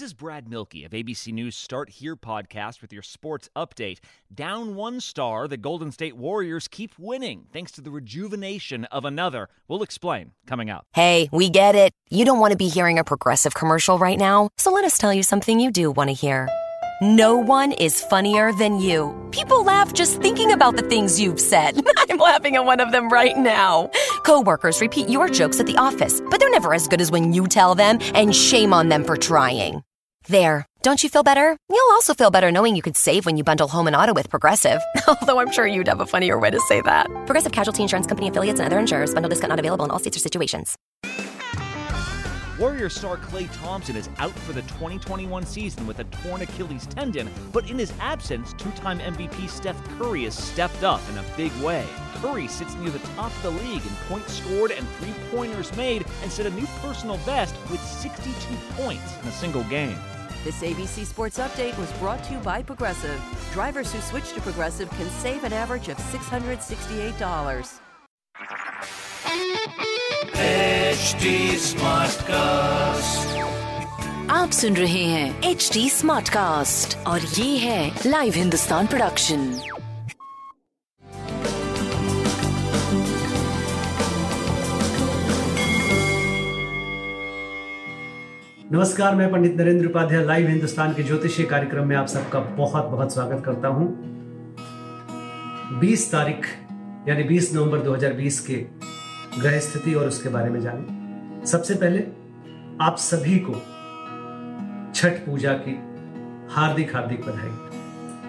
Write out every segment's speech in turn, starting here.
This is Brad Milkey of ABC News Start Here podcast with your sports update. Down one star, the Golden State Warriors keep winning thanks to the rejuvenation of another. We'll explain coming up. Hey, we get it. You don't want to be hearing a progressive commercial right now, so let us tell you something you do want to hear. No one is funnier than you. People laugh just thinking about the things you've said. I'm laughing at one of them right now. Coworkers repeat your jokes at the office, but they're never as good as when you tell them, and shame on them for trying. There. Don't you feel better? You'll also feel better knowing you could save when you bundle home and auto with Progressive. Although I'm sure you'd have a funnier way to say that. Progressive Casualty Insurance Company affiliates and other insurers. Bundle discount not available in all states or situations. Warrior star Clay Thompson is out for the 2021 season with a torn Achilles tendon, but in his absence, two time MVP Steph Curry has stepped up in a big way. Curry sits near the top of the league in points scored and three pointers made and set a new personal best with 62 points in a single game. This ABC Sports Update was brought to you by Progressive. Drivers who switch to Progressive can save an average of $668. Smart cast आप सुन रहे हैं H D smart cast और ये है live Hindustan production नमस्कार, मैं Pandit Narendra Upadhyay live Hindustan के ज्योतिषीय कार्यक्रम में आप सबका बहुत बहुत स्वागत करता हूँ। 20 तारीख, यानी 20 नवंबर 2020 के ग्रह स्थिति और उसके बारे में जाने। सबसे पहले, आप सभी को छठ पूजा की हार्दिक हार्दिक बधाई।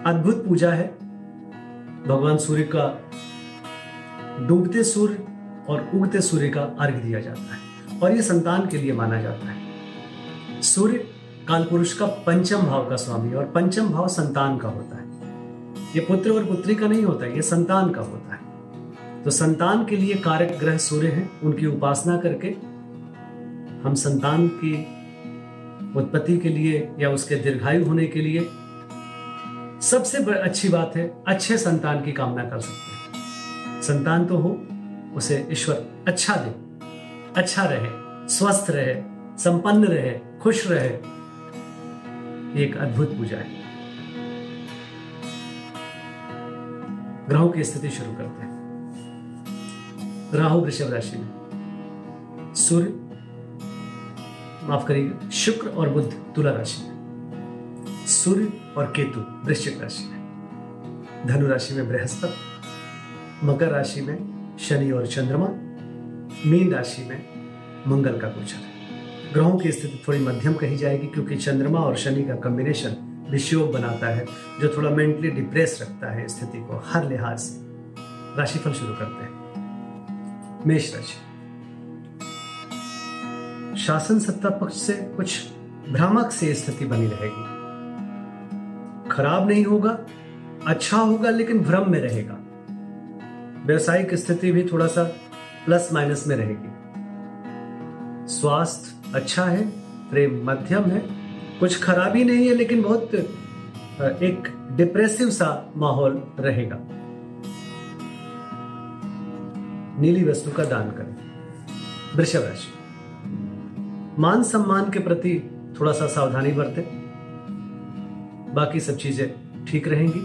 अद्भुत पूजा है। भगवान सूर्य का डूबते सूर्य और उगते सूर्य का अर्घ दिया जाता है और यह संतान के लिए माना जाता है। सूर्य कालपुरुष का पंचम भाव का स्वामी और पंचम भाव संतान का होता है। ये पुत्र और पुत्री का नहीं होता, ये संतान का होता है। तो संतान के लिए कारक ग्रह सूर्य है, उनकी उपासना करके हम संतान की उत्पत्ति के लिए या उसके दीर्घायु होने के लिए सबसे अच्छी बात है, अच्छे संतान की कामना कर सकते हैं। संतान तो हो, उसे ईश्वर अच्छा दे अच्छा रहे, स्वस्थ रहे संपन्न रहे, खुश रहे, एक अद्भुत पूजा है। ग्रहों की स्थिति शुरू करते हैं। राहु वृषभ राशि में। सूर्य, माफ़ करिए, शुक्र और बुद्ध तुला राशि में। सूर्य और केतु वृश्चिक राशि में। धनु राशि में बृहस्पति, मकर राशि में शनि और चंद्रमा, मीन राशि में मंगल का गोचर है। ग्रहों की स्थिति थोड़ी मध्यम कही जाएगी क्योंकि चंद्रमा और शनि का कॉम्बिनेशन विषयोग बनाता है, जो थोड़ा मेंटली डिप्रेस रखता है स्थिति को हर लिहाज से। राशिफल शुरू करते हैं। मेष राशि। शासन सत्ता पक्ष से कुछ भ्रामक से स्थिति बनी रहेगी। खराब नहीं होगा अच्छा होगा, लेकिन भ्रम में रहेगा। व्यवसायिक स्थिति भी थोड़ा सा प्लस माइनस में रहेगी। स्वास्थ्य अच्छा है, प्रेम मध्यम है। कुछ खराबी नहीं है, लेकिन बहुत एक डिप्रेसिव सा माहौल रहेगा। नीली वस्तु का दान करें। वृषभ राशि। मान सम्मान के प्रति थोड़ा सा सावधानी बरतें। बाकी सब चीज़ें ठीक रहेंगी।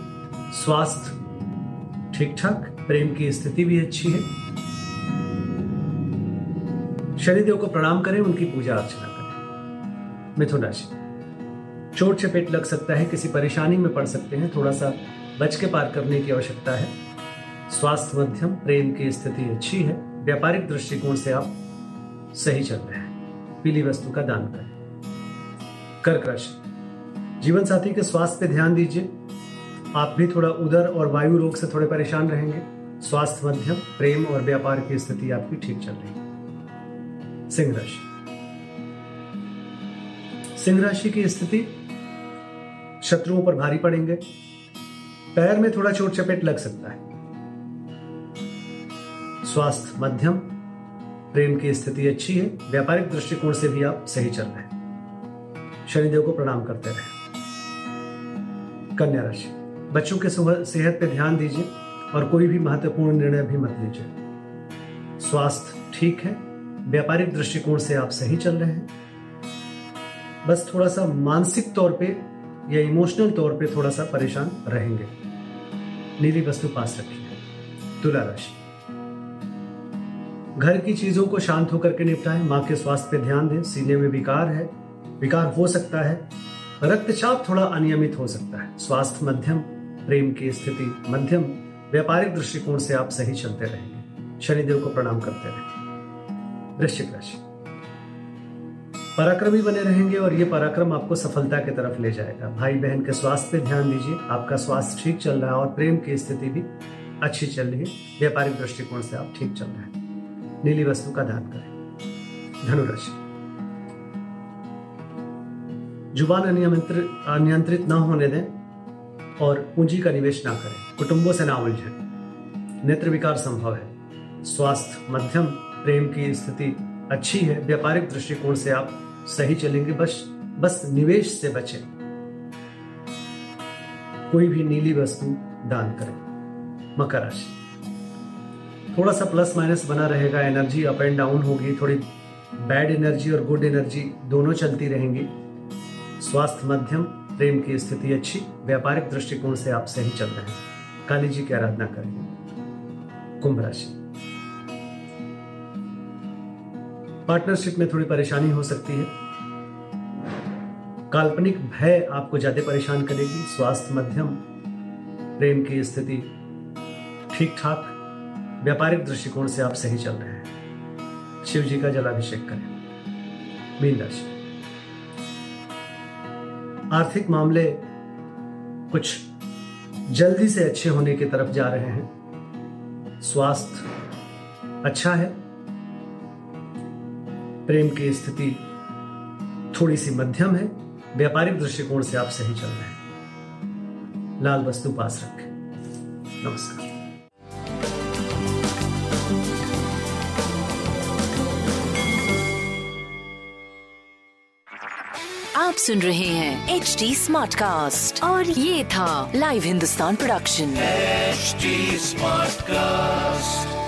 स्वास्थ्य ठीक ठाक प्रेम की स्थिति भी अच्छी है। शनिदेव को प्रणाम करें, उनकी पूजा अर्चना करें। मिथुन राशि चोट चपेट लग सकता है, किसी परेशानी में पड़ सकते हैं थोड़ा सा बच के पार करने की आवश्यकता है। स्वास्थ्य मध्यम, प्रेम की स्थिति अच्छी है, व्यापारिक दृष्टिकोण से आप सही चल रहे हैं। पीली वस्तु का दान करें। कर्क राशि जीवन साथी के स्वास्थ्य पे ध्यान दीजिए। आप भी थोड़ा उदर और वायु रोग से थोड़े परेशान रहेंगे। स्वास्थ्य मध्यम, प्रेम और व्यापार की स्थिति आपकी ठीक चल रही है। सिंह राशि सिंह राशि की स्थिति, शत्रुओं पर भारी पड़ेंगे। पैर में थोड़ा चोट चपेट लग सकता है। स्वास्थ्य मध्यम, प्रेम की स्थिति अच्छी है। व्यापारिक दृष्टिकोण से भी आप सही चल रहे हैं। शनिदेव को प्रणाम करते रहे। कन्या राशि, बच्चों के सेहत पर ध्यान दीजिए और कोई भी महत्वपूर्ण निर्णय भी मत लीजिए। स्वास्थ्य ठीक है व्यापारिक दृष्टिकोण से आप सही चल रहे हैं। बस थोड़ा सा मानसिक तौर पे या इमोशनल तौर पे थोड़ा सा परेशान रहेंगे। नीली वस्तु पास रखिए तुला राशि। घर की चीज़ों को शांत होकर के निपटाएँ। माँ के स्वास्थ्य पे ध्यान दें। सीने में विकार है। विकार हो सकता है। रक्तचाप थोड़ा अनियमित हो सकता है। स्वास्थ्य मध्यम, प्रेम की स्थिति मध्यम। व्यापारिक दृष्टिकोण से आप सही चलते रहेंगे। शनिदेव को प्रणाम करते रहें। वृश्चिक राशि पराक्रमी बने रहेंगे और ये पराक्रम आपको सफलता की तरफ़ ले जाएगा। भाई बहन के स्वास्थ्य पे ध्यान दीजिए। आपका स्वास्थ्य ठीक चल रहा है और प्रेम की स्थिति भी अच्छी चल रही है। व्यापारिक दृष्टिकोण से आप ठीक चल रहे हैं। नीली वस्तु का दान करें। धनुराशि। ज़ुबान अनियंत्रित अनियंत्रित न होने दें और पूंजी का निवेश ना करें। कुटुंबों से ना उलझें। नेत्र विकार संभव है। स्वास्थ्य मध्यम प्रेम की स्थिति अच्छी है, व्यापारिक दृष्टिकोण से आप सही चलेंगे, बस बस निवेश से बचें। कोई भी नीली वस्तु दान करें। मकर राशि। थोड़ा सा प्लस माइनस बना रहेगा एनर्जी अप एंड डाउन होगी, थोड़ी बैड एनर्जी और गुड एनर्जी दोनों चलती रहेंगी। स्वास्थ्य मध्यम, प्रेम की स्थिति अच्छी, व्यापारिक दृष्टिकोण से आप सही चल रहे हैं। काली जी की आराधना करें। कुंभ राशि। पार्टनरशिप में थोड़ी परेशानी हो सकती है। काल्पनिक भय आपको ज़्यादा परेशान करेगी। स्वास्थ्य मध्यम, प्रेम की स्थिति ठीक ठाक व्यापारिक दृष्टिकोण से आप सही चल रहे हैं। शिव जी का जलाभिषेक करें। मीन राशि। आर्थिक मामले कुछ जल्दी से अच्छे होने की तरफ़ जा रहे हैं। स्वास्थ्य अच्छा है। प्रेम की स्थिति थोड़ी सी मध्यम है। व्यापारिक दृष्टिकोण से आप सही चल रहे हैं। लाल वस्तु पास रखें। नमस्कार। आप सुन रहे हैं एच डी स्मार्ट कास्ट और ये था live Hindustan production HD Smartcast. This is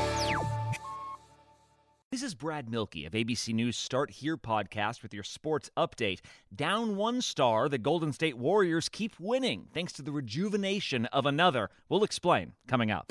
Brad Milkey of ABC News Start Here podcast with your sports update. Down one star, the Golden State Warriors keep winning thanks to the rejuvenation of another. We'll explain coming up.